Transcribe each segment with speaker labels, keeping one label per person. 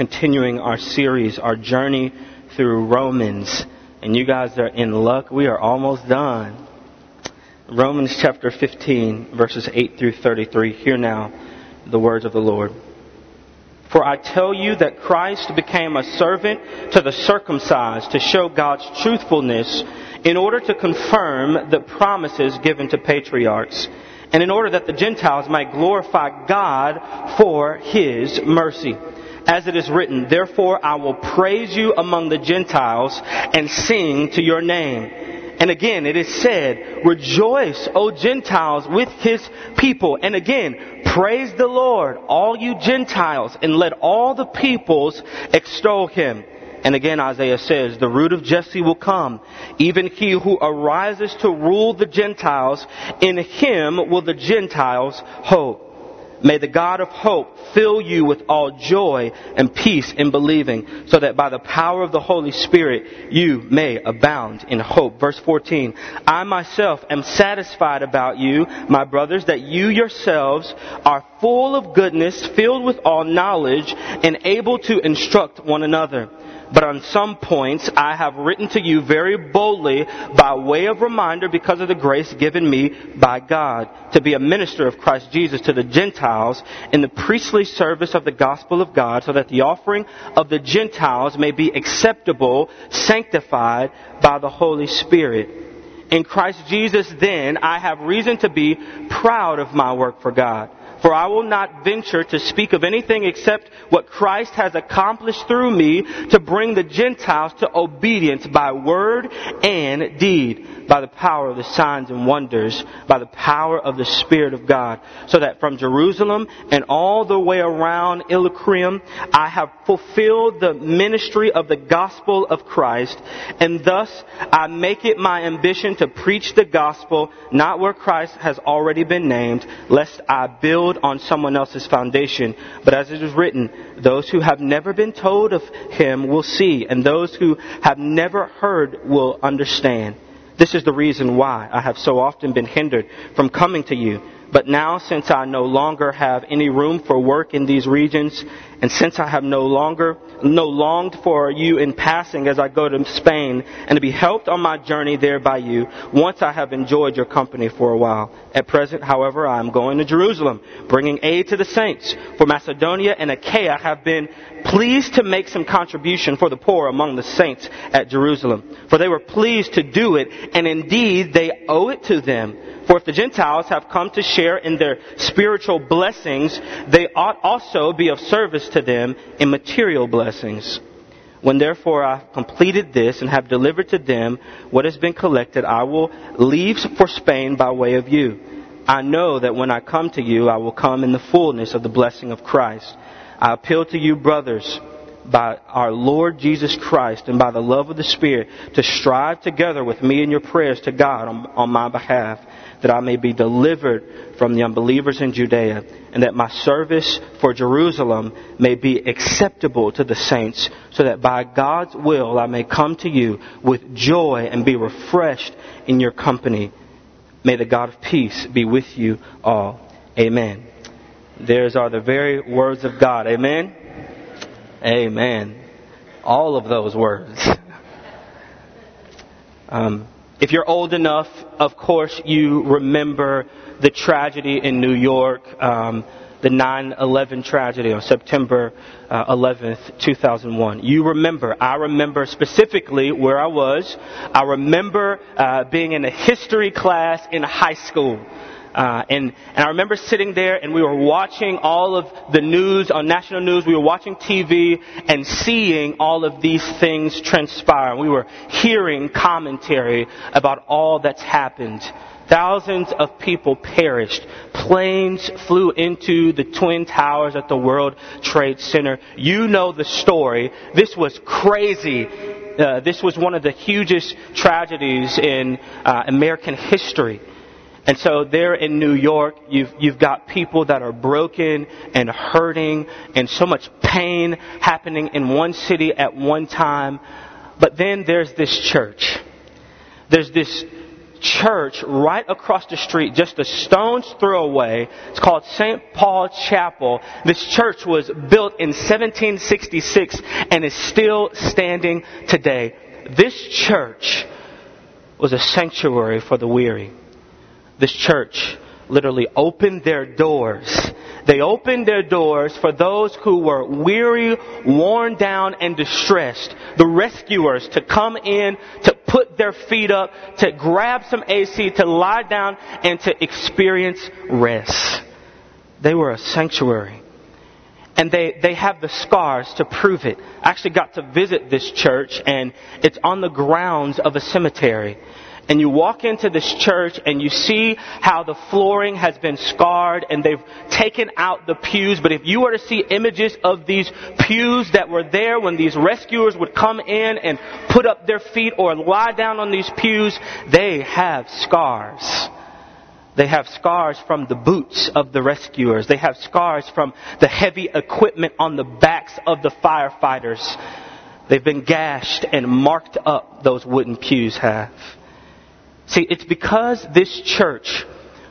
Speaker 1: continuing our series, our journey through Romans. And you guys are in luck. We are almost done. Romans chapter 15, verses 8 through 33. Hear now the words of the Lord. For I tell you that Christ became a servant to the circumcised to show God's truthfulness in order to confirm the promises given to patriarchs and in order that the Gentiles might glorify God for His mercy. As it is written, therefore I will praise you among the Gentiles and sing to your name. And again, it is said, rejoice, O Gentiles, with His people. And again, praise the Lord, all you Gentiles, and let all the peoples extol Him. And again, Isaiah says, the root of Jesse will come, even he who arises to rule the Gentiles. In him will the Gentiles hope. May the God of hope fill you with all joy and peace in believing, so that by the power of the Holy Spirit you may abound in hope. Verse 14, I myself am satisfied about you, my brothers, that you yourselves are full of goodness, filled with all knowledge, and able to instruct one another. But on some points I have written to you very boldly by way of reminder because of the grace given me by God to be a minister of Christ Jesus to the Gentiles in the priestly service of the gospel of God so that the offering of the Gentiles may be acceptable, sanctified by the Holy Spirit. In Christ Jesus then I have reason to be proud of my work for God. For I will not venture to speak of anything except what Christ has accomplished through me to bring the Gentiles to obedience by word and deed, by the power of the signs and wonders, by the power of the Spirit of God, so that from Jerusalem and all the way around Illyricum I have fulfilled the ministry of the gospel of Christ, and thus I make it my ambition to preach the gospel not where Christ has already been named, lest I build build on someone else's foundation. But as it is written, those who have never been told of him will see, and those who have never heard will understand. This is the reason why I have so often been hindered from coming to you. But now, since I no longer have any room for work in these regions, and since I have no longer, no longed for you in passing as I go to Spain, and to be helped on my journey there by you, once I have enjoyed your company for a while. At present, however, I am going to Jerusalem, bringing aid to the saints. For Macedonia and Achaia have been pleased to make some contribution for the poor among the saints at Jerusalem. For they were pleased to do it, and indeed they owe it to them. For if the Gentiles have come to share in their spiritual blessings, they ought also be of service to them in material blessings. When therefore I have completed this and have delivered to them what has been collected, I will leave for Spain by way of you. I know that when I come to you, I will come in the fullness of the blessing of Christ. I appeal to you, brothers, by our Lord Jesus Christ and by the love of the Spirit, to strive together with me in your prayers to God on, on my behalf that I may be delivered from the unbelievers in Judea, and that my service for Jerusalem may be acceptable to the saints, so that by God's will I may come to you with joy and be refreshed in your company. May the God of peace be with you all. Amen. There's are the very words of God. Amen. Amen. All of those words. Um, if you're old enough, of course, you remember the tragedy in New York, um, the 9-11 tragedy on September uh, 11th, 2001. You remember. I remember specifically where I was. I remember uh, being in a history class in high school. Uh, and, and I remember sitting there and we were watching all of the news on national news. We were watching TV and seeing all of these things transpire. We were hearing commentary about all that's happened. Thousands of people perished. Planes flew into the Twin Towers at the World Trade Center. You know the story. This was crazy. Uh, this was one of the hugest tragedies in uh, American history. And so there in New York, you've, you've got people that are broken and hurting and so much pain happening in one city at one time. But then there's this church. There's this church right across the street, just a stone's throw away. It's called St. Paul Chapel. This church was built in 1766 and is still standing today. This church was a sanctuary for the weary. This church literally opened their doors. They opened their doors for those who were weary, worn down, and distressed. The rescuers to come in, to put their feet up, to grab some AC, to lie down, and to experience rest. They were a sanctuary. And they, they have the scars to prove it. I actually got to visit this church, and it's on the grounds of a cemetery and you walk into this church and you see how the flooring has been scarred and they've taken out the pews. But if you were to see images of these pews that were there when these rescuers would come in and put up their feet or lie down on these pews, they have scars. They have scars from the boots of the rescuers. They have scars from the heavy equipment on the backs of the firefighters. They've been gashed and marked up, those wooden pews have. See, it's because this church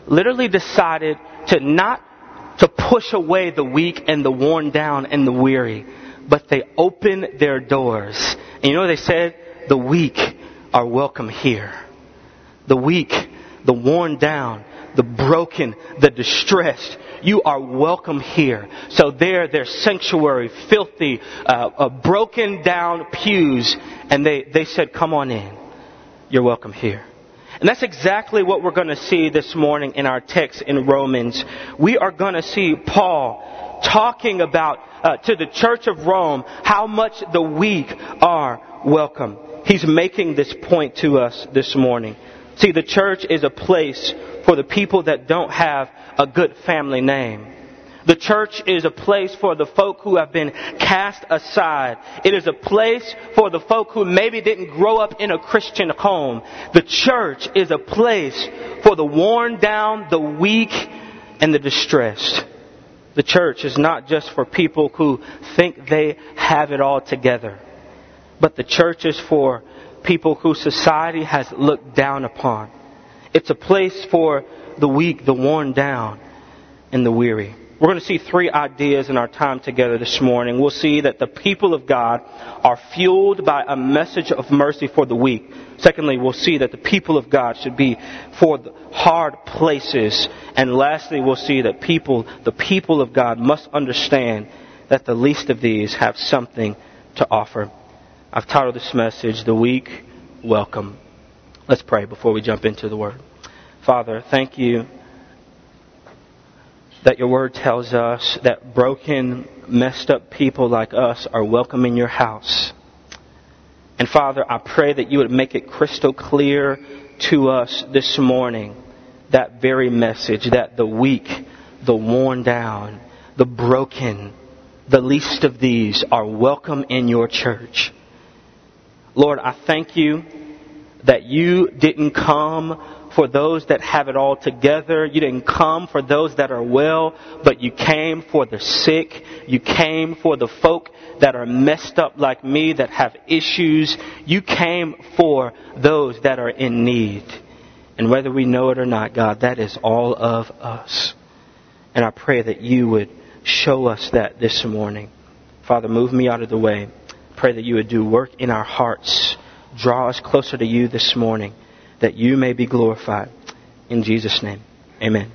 Speaker 1: literally decided to not to push away the weak and the worn down and the weary, but they opened their doors. And you know what they said? The weak are welcome here. The weak, the worn down, the broken, the distressed, you are welcome here. So there, their sanctuary, filthy, uh, uh, broken down pews, and they, they said, come on in. You're welcome here. And that's exactly what we're going to see this morning in our text in Romans. We are going to see Paul talking about uh, to the church of Rome how much the weak are welcome. He's making this point to us this morning. See, the church is a place for the people that don't have a good family name. The church is a place for the folk who have been cast aside. It is a place for the folk who maybe didn't grow up in a Christian home. The church is a place for the worn down, the weak, and the distressed. The church is not just for people who think they have it all together, but the church is for people who society has looked down upon. It's a place for the weak, the worn down, and the weary. We're going to see three ideas in our time together this morning. We'll see that the people of God are fueled by a message of mercy for the weak. Secondly, we'll see that the people of God should be for the hard places. And lastly, we'll see that people, the people of God must understand that the least of these have something to offer. I've titled this message, The Weak Welcome. Let's pray before we jump into the Word. Father, thank you that your word tells us that broken, messed up people like us are welcome in your house. And Father, I pray that you would make it crystal clear to us this morning that very message that the weak, the worn down, the broken, the least of these are welcome in your church. Lord, I thank you that you didn't come for those that have it all together. You didn't come for those that are well, but you came for the sick. You came for the folk that are messed up like me, that have issues. You came for those that are in need. And whether we know it or not, God, that is all of us. And I pray that you would show us that this morning. Father, move me out of the way. Pray that you would do work in our hearts. Draw us closer to you this morning that you may be glorified. In Jesus' name, amen.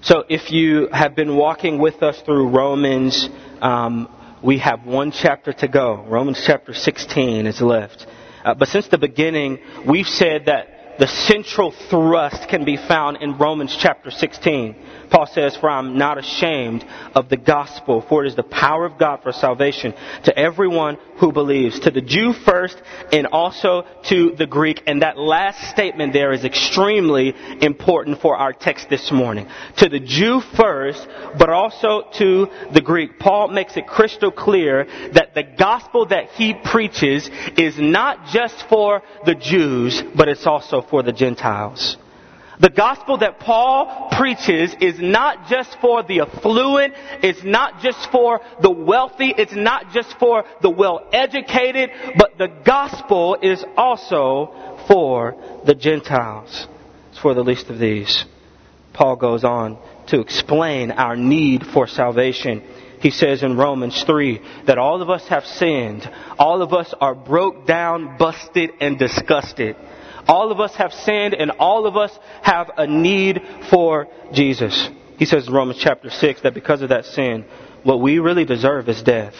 Speaker 1: So if you have been walking with us through Romans, um, we have one chapter to go. Romans chapter 16 is left. Uh, but since the beginning, we've said that the central thrust can be found in Romans chapter 16. Paul says, For I'm not ashamed of the gospel, for it is the power of God for salvation to everyone who believes, to the Jew first and also to the Greek. And that last statement there is extremely important for our text this morning. To the Jew first, but also to the Greek. Paul makes it crystal clear that the gospel that he preaches is not just for the Jews, but it's also for the Gentiles. The gospel that Paul preaches is not just for the affluent, it's not just for the wealthy, it's not just for the well educated, but the gospel is also for the Gentiles. It's for the least of these. Paul goes on to explain our need for salvation. He says in Romans 3 that all of us have sinned. All of us are broke down, busted, and disgusted. All of us have sinned and all of us have a need for Jesus. He says in Romans chapter 6 that because of that sin, what we really deserve is death.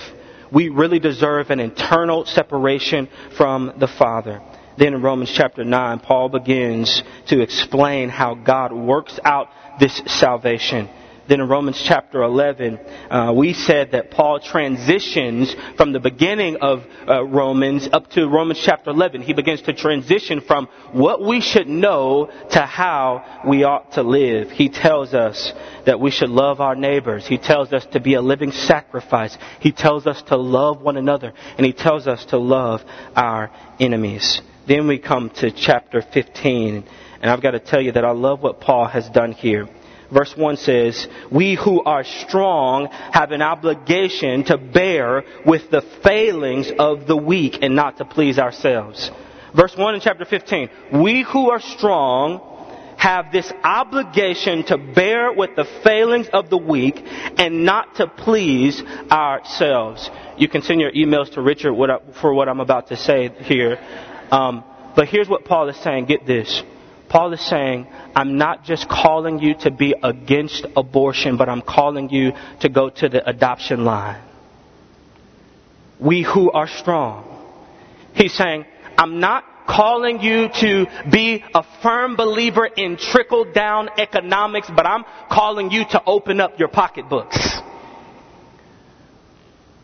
Speaker 1: We really deserve an eternal separation from the Father. Then in Romans chapter 9, Paul begins to explain how God works out this salvation. Then in Romans chapter 11, uh, we said that Paul transitions from the beginning of uh, Romans up to Romans chapter 11. He begins to transition from what we should know to how we ought to live. He tells us that we should love our neighbors. He tells us to be a living sacrifice. He tells us to love one another. And he tells us to love our enemies. Then we come to chapter 15. And I've got to tell you that I love what Paul has done here. Verse 1 says, We who are strong have an obligation to bear with the failings of the weak and not to please ourselves. Verse 1 in chapter 15, We who are strong have this obligation to bear with the failings of the weak and not to please ourselves. You can send your emails to Richard for what I'm about to say here. Um, but here's what Paul is saying. Get this. Paul is saying, I'm not just calling you to be against abortion, but I'm calling you to go to the adoption line. We who are strong. He's saying, I'm not calling you to be a firm believer in trickle down economics, but I'm calling you to open up your pocketbooks.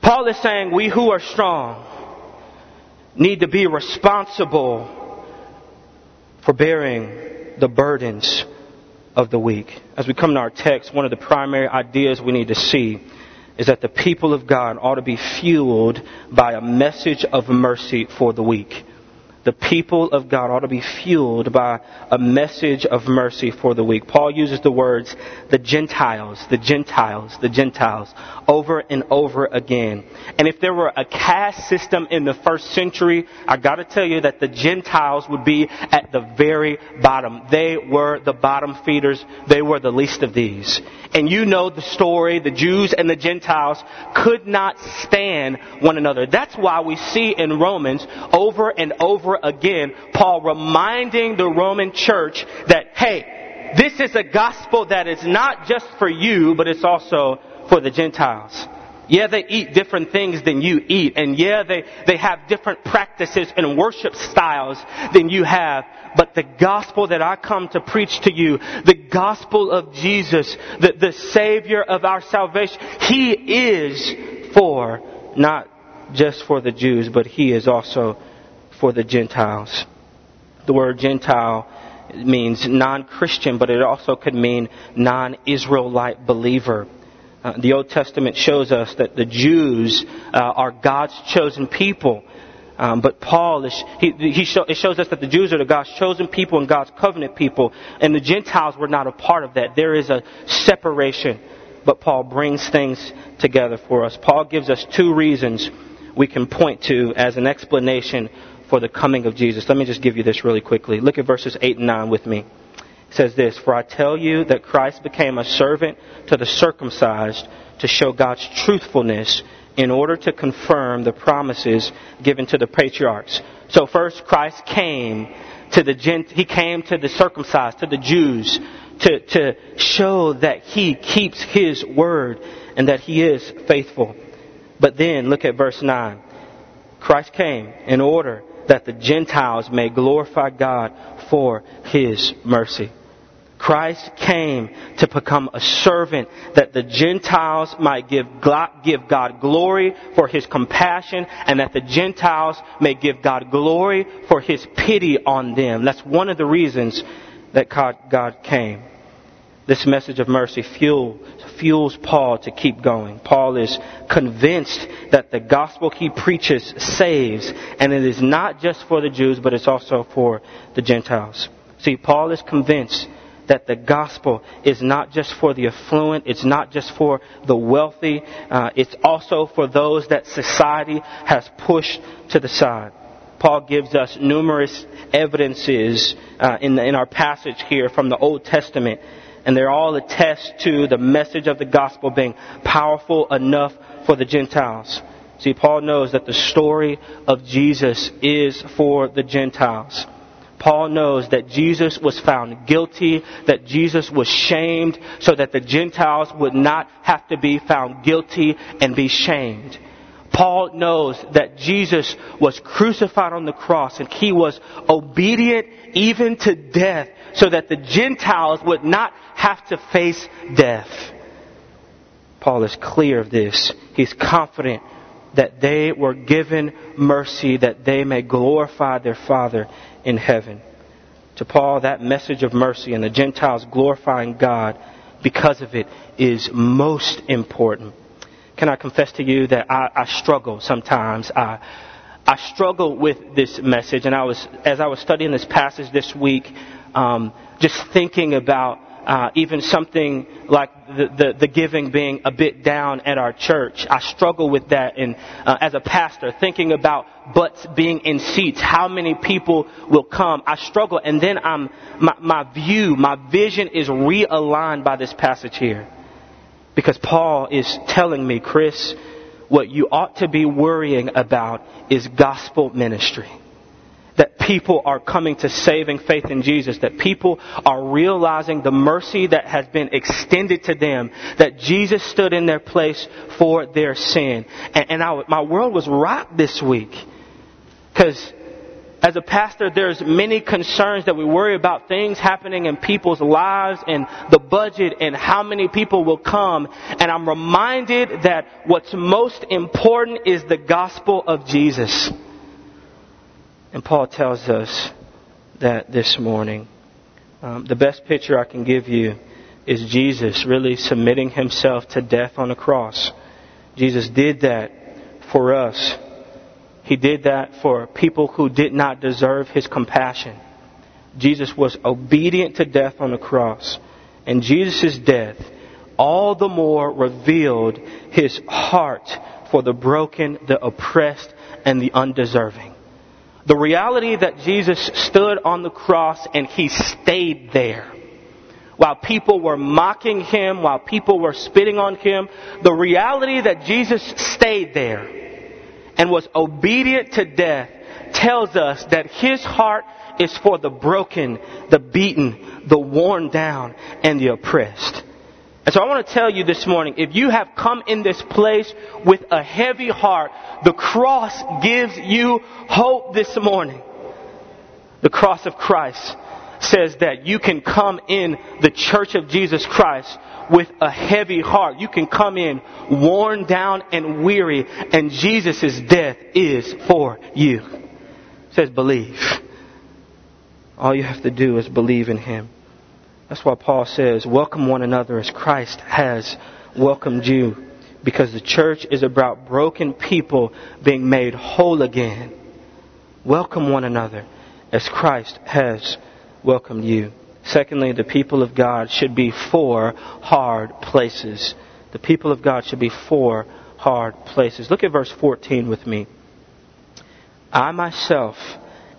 Speaker 1: Paul is saying we who are strong need to be responsible for bearing the burdens of the weak. As we come to our text, one of the primary ideas we need to see is that the people of God ought to be fueled by a message of mercy for the weak the people of God ought to be fueled by a message of mercy for the weak. Paul uses the words the Gentiles, the Gentiles, the Gentiles over and over again. And if there were a caste system in the first century, I gotta tell you that the Gentiles would be at the very bottom. They were the bottom feeders. They were the least of these. And you know the story, the Jews and the Gentiles could not stand one another. That's why we see in Romans over and over again Paul reminding the Roman church that, hey, this is a gospel that is not just for you, but it's also for the Gentiles. Yeah, they eat different things than you eat. And yeah, they, they have different practices and worship styles than you have. But the gospel that I come to preach to you, the gospel of Jesus, the, the Savior of our salvation, He is for, not just for the Jews, but He is also for the Gentiles. The word Gentile means non-Christian, but it also could mean non-Israelite believer. Uh, the Old Testament shows us that the Jews uh, are God's chosen people. Um, but Paul, is, he, he show, it shows us that the Jews are the God's chosen people and God's covenant people, and the Gentiles were not a part of that. There is a separation, but Paul brings things together for us. Paul gives us two reasons we can point to as an explanation for the coming of Jesus. Let me just give you this really quickly. Look at verses 8 and 9 with me It says this For I tell you that Christ became a servant to the circumcised to show God's truthfulness in order to confirm the promises given to the patriarchs. So first Christ came to the gent, he came to the circumcised, to the Jews, to, to show that he keeps his word and that he is faithful. But then look at verse 9. Christ came in order that the Gentiles may glorify God for his mercy. Christ came to become a servant that the Gentiles might give God glory for His compassion and that the Gentiles may give God glory for His pity on them. That's one of the reasons that God came. This message of mercy fuels, fuels Paul to keep going. Paul is convinced that the gospel he preaches saves, and it is not just for the Jews, but it's also for the Gentiles. See, Paul is convinced that the gospel is not just for the affluent, it's not just for the wealthy, uh, it's also for those that society has pushed to the side. Paul gives us numerous evidences uh, in, the, in our passage here from the Old Testament, and they're all attest to the message of the gospel being powerful enough for the Gentiles. See, Paul knows that the story of Jesus is for the Gentiles. Paul knows that Jesus was found guilty, that Jesus was shamed, so that the Gentiles would not have to be found guilty and be shamed. Paul knows that Jesus was crucified on the cross and he was obedient even to death so that the Gentiles would not have to face death. Paul is clear of this. He's confident that they were given mercy that they may glorify their Father in heaven. To Paul, that message of mercy and the Gentiles glorifying God because of it is most important. Can I confess to you that I, I struggle sometimes? I, I struggle with this message, and I was, as I was studying this passage this week, um, just thinking about uh, even something like the, the, the, giving being a bit down at our church. I struggle with that and uh, as a pastor, thinking about butts being in seats, how many people will come. I struggle and then I'm, my, my view, my vision is realigned by this passage here. Because Paul is telling me, Chris, what you ought to be worrying about is gospel ministry that people are coming to saving faith in Jesus, that people are realizing the mercy that has been extended to them, that Jesus stood in their place for their sin. And, and I, my world was rocked this week. Because as a pastor, there's many concerns that we worry about things happening in people's lives and the budget and how many people will come. And I'm reminded that what's most important is the gospel of Jesus. And Paul tells us that this morning. Um, the best picture I can give you is Jesus really submitting himself to death on the cross. Jesus did that for us. He did that for people who did not deserve his compassion. Jesus was obedient to death on the cross. And Jesus' death all the more revealed his heart for the broken, the oppressed, and the undeserving. The reality that Jesus stood on the cross and he stayed there. While people were mocking him, while people were spitting on him, the reality that Jesus stayed there and was obedient to death tells us that his heart is for the broken, the beaten, the worn down, and the oppressed. And so I want to tell you this morning, if you have come in this place with a heavy heart, the cross gives you hope this morning. The cross of Christ says that you can come in the church of Jesus Christ with a heavy heart. You can come in worn down and weary, and Jesus' death is for you. It says believe. All you have to do is believe in Him. That's why Paul says, welcome one another as Christ has welcomed you. Because the church is about broken people being made whole again. Welcome one another as Christ has welcomed you. Secondly, the people of God should be for hard places. The people of God should be for hard places. Look at verse 14 with me. I myself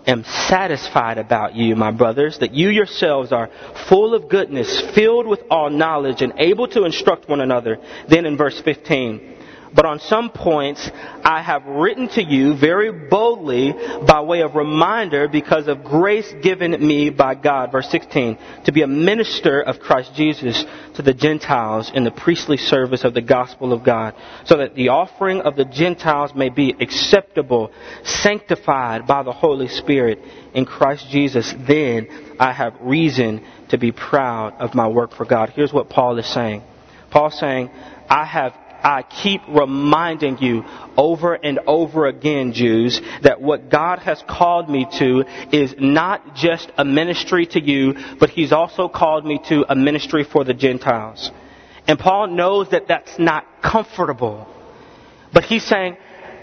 Speaker 1: am satisfied about you, my brothers, that you yourselves are full of goodness, filled with all knowledge, and able to instruct one another. Then in verse 15, but on some points I have written to you very boldly by way of reminder because of grace given me by God. Verse 16, to be a minister of Christ Jesus to the Gentiles in the priestly service of the gospel of God, so that the offering of the Gentiles may be acceptable, sanctified by the Holy Spirit in Christ Jesus. Then I have reason to be proud of my work for God. Here's what Paul is saying. Paul's saying, I have I keep reminding you over and over again, Jews, that what God has called me to is not just a ministry to you, but He's also called me to a ministry for the Gentiles. And Paul knows that that's not comfortable. But he's saying,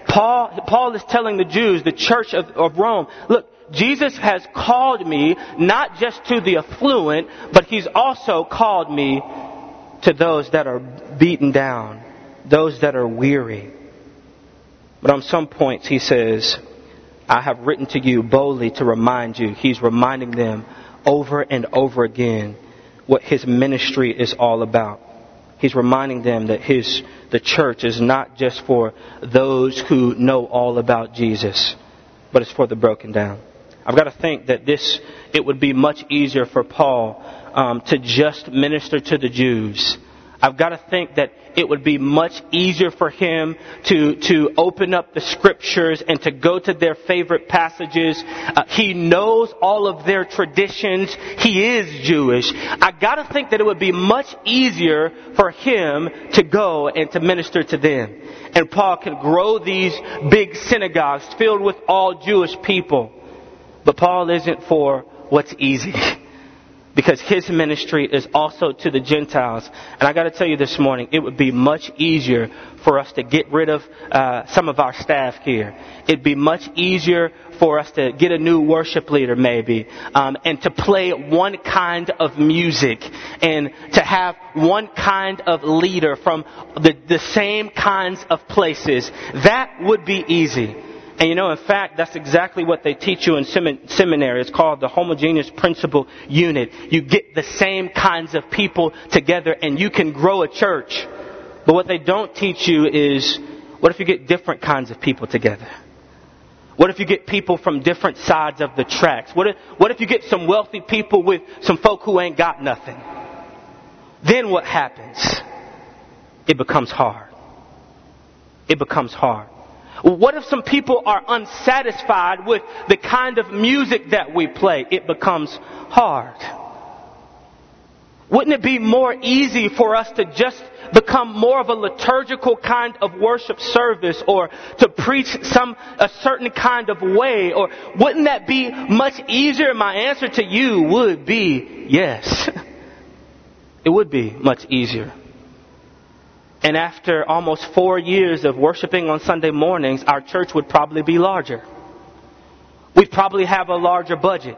Speaker 1: Paul, Paul is telling the Jews, the church of, of Rome, look, Jesus has called me not just to the affluent, but He's also called me to those that are beaten down, those that are weary. But on some points He says, I have written to you boldly to remind you. He's reminding them over and over again what His ministry is all about. He's reminding them that his, the church is not just for those who know all about Jesus, but it's for the broken down. I've got to think that this, it would be much easier for Paul um, to just minister to the Jews I've got to think that it would be much easier for him to, to open up the scriptures and to go to their favorite passages. Uh, he knows all of their traditions. He is Jewish. I got to think that it would be much easier for him to go and to minister to them. And Paul can grow these big synagogues filled with all Jewish people. But Paul isn't for what's easy. because his ministry is also to the Gentiles. And I got to tell you this morning, it would be much easier for us to get rid of uh, some of our staff here. It'd be much easier for us to get a new worship leader, maybe, um, and to play one kind of music, and to have one kind of leader from the, the same kinds of places. That would be easy. And you know, in fact, that's exactly what they teach you in seminary. It's called the homogeneous principle unit. You get the same kinds of people together and you can grow a church. But what they don't teach you is, what if you get different kinds of people together? What if you get people from different sides of the tracks? What if, what if you get some wealthy people with some folk who ain't got nothing? Then what happens? It becomes hard. It becomes hard. What if some people are unsatisfied with the kind of music that we play? It becomes hard. Wouldn't it be more easy for us to just become more of a liturgical kind of worship service or to preach some, a certain kind of way? Or wouldn't that be much easier? My answer to you would be yes. It would be much easier. And after almost four years of worshiping on Sunday mornings, our church would probably be larger. We'd probably have a larger budget.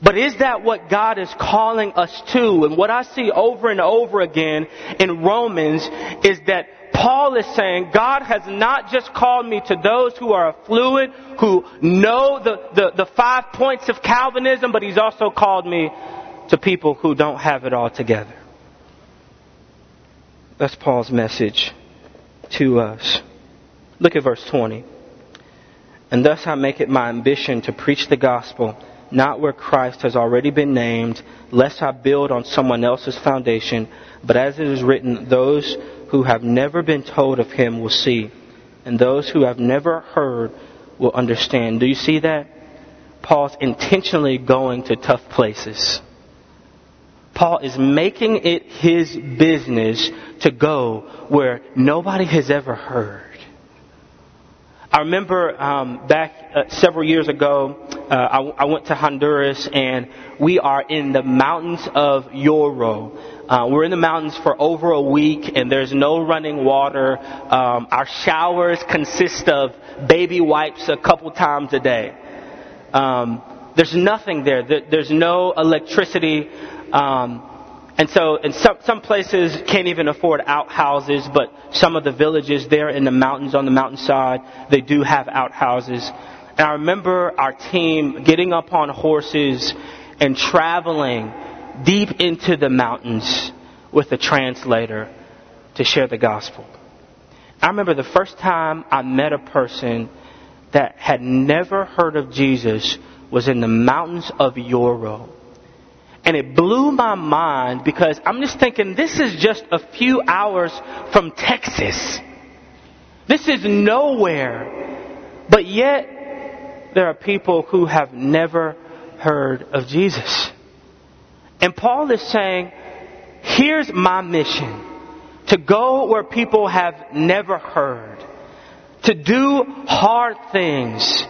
Speaker 1: But is that what God is calling us to? And what I see over and over again in Romans is that Paul is saying God has not just called me to those who are affluent, who know the, the, the five points of Calvinism, but he's also called me to people who don't have it all together. That's Paul's message to us. Look at verse 20. And thus I make it my ambition to preach the gospel, not where Christ has already been named, lest I build on someone else's foundation, but as it is written, those who have never been told of him will see, and those who have never heard will understand. Do you see that? Paul's intentionally going to tough places. Paul is making it his business to go where nobody has ever heard. I remember um, back uh, several years ago, uh, I, I, went to Honduras and we are in the mountains of Yoro. Uh, we're in the mountains for over a week and there's no running water. Um, our showers consist of baby wipes a couple times a day. Um, there's nothing there. There's no electricity. Um, and so, in some, some places can't even afford outhouses, but some of the villages there in the mountains on the mountainside, they do have outhouses. And I remember our team getting up on horses and traveling deep into the mountains with a translator to share the gospel. I remember the first time I met a person that had never heard of Jesus was in the mountains of Yoro. And it blew my mind because I'm just thinking this is just a few hours from Texas. This is nowhere. But yet, there are people who have never heard of Jesus. And Paul is saying, here's my mission. To go where people have never heard. To do hard things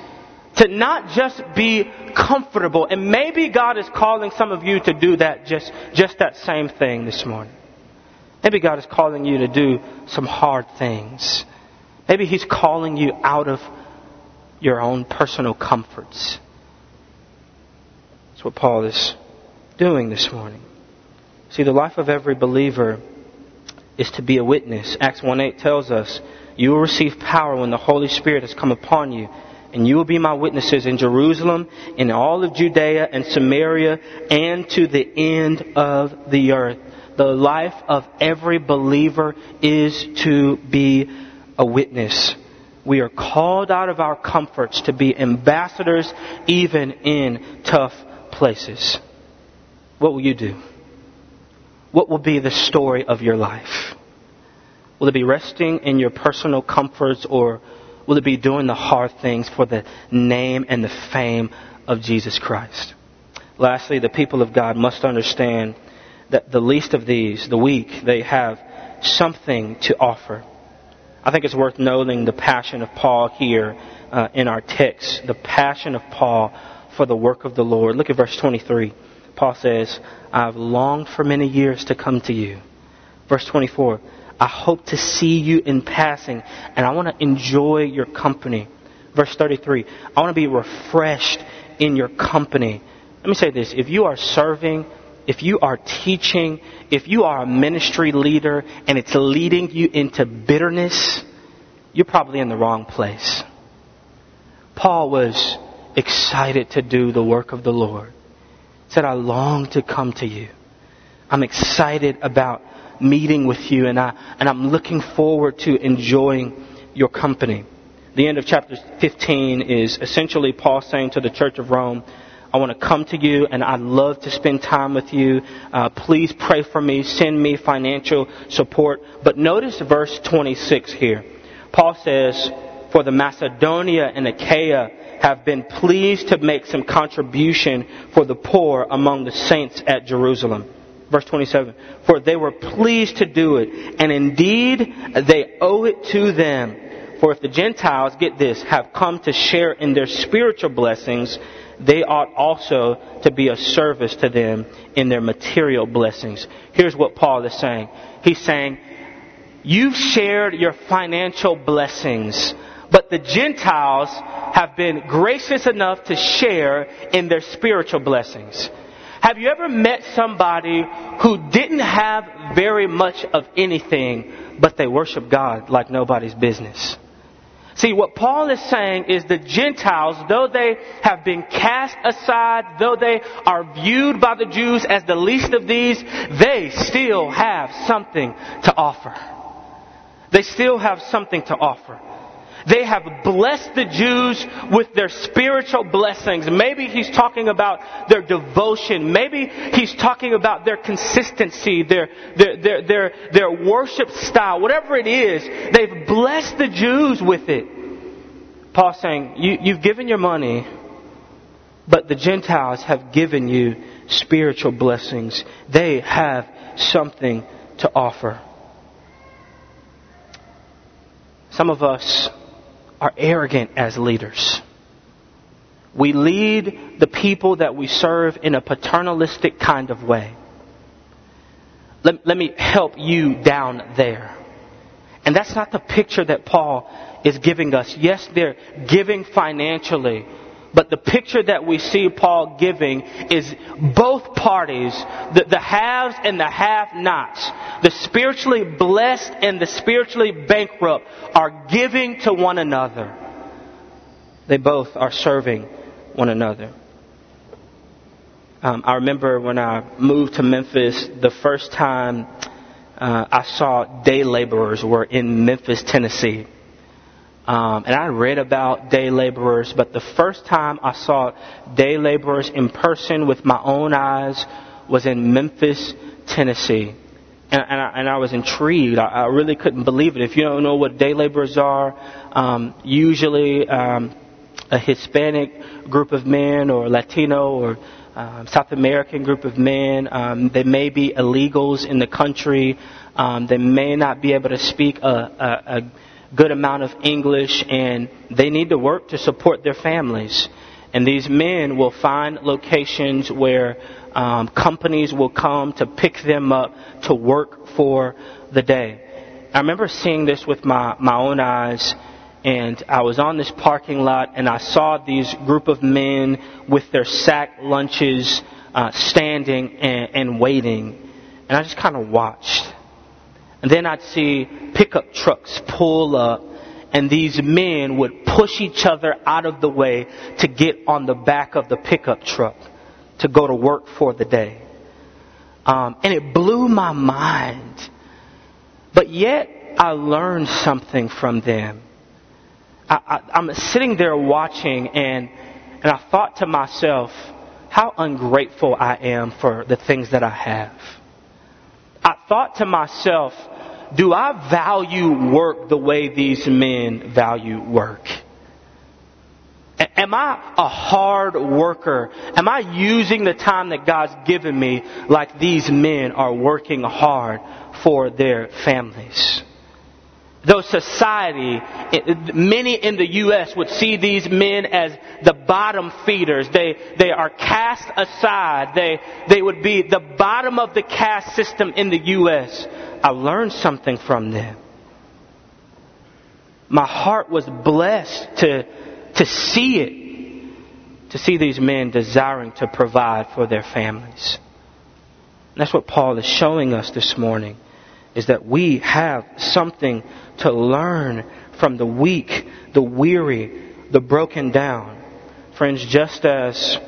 Speaker 1: to not just be comfortable. And maybe God is calling some of you to do that, just, just that same thing this morning. Maybe God is calling you to do some hard things. Maybe He's calling you out of your own personal comforts. That's what Paul is doing this morning. See, the life of every believer is to be a witness. Acts 1.8 tells us, you will receive power when the Holy Spirit has come upon you, and you will be my witnesses in Jerusalem, in all of Judea and Samaria, and to the end of the earth. The life of every believer is to be a witness. We are called out of our comforts to be ambassadors even in tough places. What will you do? What will be the story of your life? Will it be resting in your personal comforts or will it be doing the hard things for the name and the fame of Jesus Christ? Lastly, the people of God must understand that the least of these, the weak, they have something to offer. I think it's worth noting the passion of Paul here uh, in our text, the passion of Paul for the work of the Lord. Look at verse 23. Paul says, I've longed for many years to come to you. Verse 24, I hope to see you in passing, and I want to enjoy your company. Verse 33, I want to be refreshed in your company. Let me say this if you are serving, if you are teaching, if you are a ministry leader, and it's leading you into bitterness, you're probably in the wrong place. Paul was excited to do the work of the Lord. He said, I long to come to you. I'm excited about meeting with you, and, I, and I'm looking forward to enjoying your company. The end of chapter 15 is essentially Paul saying to the church of Rome, I want to come to you and I'd love to spend time with you. Uh, please pray for me. Send me financial support. But notice verse 26 here. Paul says, For the Macedonia and Achaia have been pleased to make some contribution for the poor among the saints at Jerusalem. Verse 27. For they were pleased to do it, and indeed they owe it to them. For if the Gentiles, get this, have come to share in their spiritual blessings, they ought also to be a service to them in their material blessings. Here's what Paul is saying. He's saying, You've shared your financial blessings, but the Gentiles have been gracious enough to share in their spiritual blessings. Have you ever met somebody who didn't have very much of anything, but they worship God like nobody's business? See, what Paul is saying is the Gentiles, though they have been cast aside, though they are viewed by the Jews as the least of these, they still have something to offer. They still have something to offer. They have blessed the Jews with their spiritual blessings. Maybe he's talking about their devotion. Maybe he's talking about their consistency, their, their, their, their, their worship style. Whatever it is, they've blessed the Jews with it. Paul's saying, you, you've given your money, but the Gentiles have given you spiritual blessings. They have something to offer. Some of us are arrogant as leaders. We lead the people that we serve in a paternalistic kind of way. Let, let me help you down there. And that's not the picture that Paul is giving us. Yes, they're giving financially, but the picture that we see Paul giving is both parties, the, the haves and the have nots, the spiritually blessed and the spiritually bankrupt are giving to one another. They both are serving one another. Um, I remember when I moved to Memphis, the first time uh, I saw day laborers were in Memphis, Tennessee. Um, and I read about day laborers, but the first time I saw day laborers in person with my own eyes was in Memphis, Tennessee. And, and, I, and I, was intrigued. I, I, really couldn't believe it. If you don't know what day laborers are, um, usually um, a Hispanic group of men or Latino or um, South American group of men. Um, they may be illegals in the country. Um, they may not be able to speak a, a, a good amount of English and they need to work to support their families. And these men will find locations where um, companies will come to pick them up to work for the day. I remember seeing this with my, my own eyes and I was on this parking lot and I saw these group of men with their sack lunches uh, standing and, and waiting. And I just kind of watched. And then I'd see pickup trucks pull up and these men would push each other out of the way to get on the back of the pickup truck to go to work for the day. Um, and it blew my mind. But yet, I learned something from them. I, am sitting there watching, and, and I thought to myself, how ungrateful I am for the things that I have. Thought to myself, do I value work the way these men value work? Am I a hard worker? Am I using the time that God's given me like these men are working hard for their families? Though society, many in the U.S. would see these men as the bottom feeders. They, they are cast aside. They, they would be the bottom of the caste system in the U.S. I learned something from them. My heart was blessed to, to see it, to see these men desiring to provide for their families. That's what Paul is showing us this morning, is that we have something to learn from the weak, the weary, the broken down. Friends, just as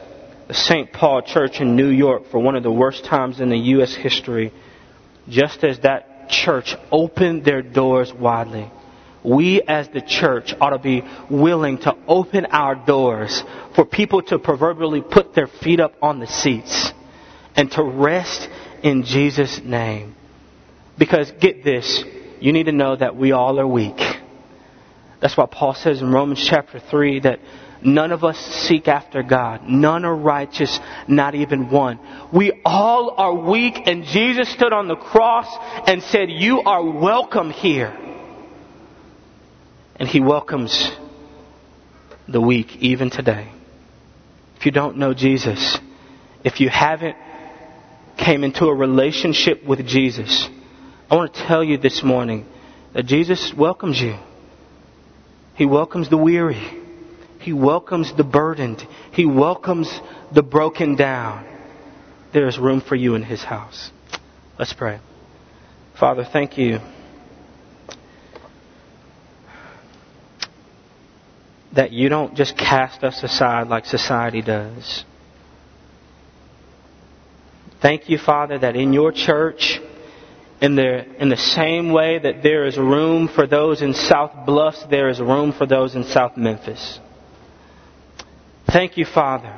Speaker 1: the St. Paul Church in New York, for one of the worst times in the U.S. history, just as that church opened their doors widely, we as the church ought to be willing to open our doors for people to proverbially put their feet up on the seats and to rest in Jesus' name. Because get this, you need to know that we all are weak. That's why Paul says in Romans chapter 3 that none of us seek after God. None are righteous, not even one. We all are weak and Jesus stood on the cross and said, you are welcome here. And He welcomes the weak even today. If you don't know Jesus, if you haven't came into a relationship with Jesus, I want to tell you this morning that Jesus welcomes you. He welcomes the weary. He welcomes the burdened. He welcomes the broken down. There is room for you in His house. Let's pray. Father, thank you. That you don't just cast us aside like society does. Thank you, Father, that in your church, in the, in the same way that there is room for those in South Bluffs, there is room for those in South Memphis. Thank you, Father,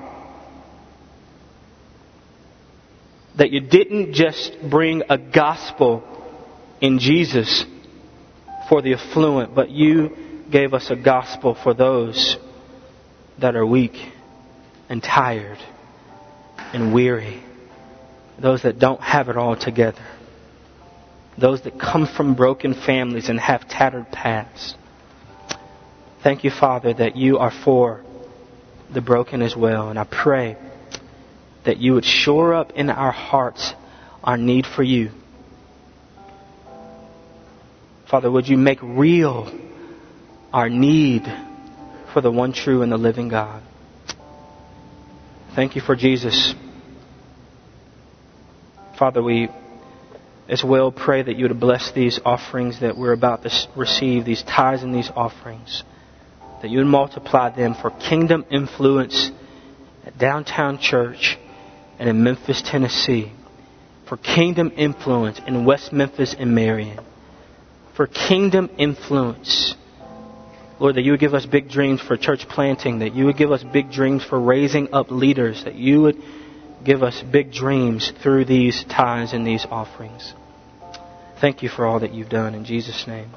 Speaker 1: that you didn't just bring a gospel in Jesus for the affluent, but you gave us a gospel for those that are weak and tired and weary, those that don't have it all together those that come from broken families and have tattered pasts. Thank you, Father, that you are for the broken as well. And I pray that you would shore up in our hearts our need for you. Father, would you make real our need for the one true and the living God? Thank you for Jesus. Father, we as well pray that you would bless these offerings that we're about to receive, these tithes and these offerings, that you would multiply them for kingdom influence at Downtown Church and in Memphis, Tennessee, for kingdom influence in West Memphis and Marion, for kingdom influence. Lord, that you would give us big dreams for church planting, that you would give us big dreams for raising up leaders, that you would give us big dreams through these tithes and these offerings. Thank you for all that you've done. In Jesus' name,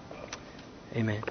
Speaker 1: amen.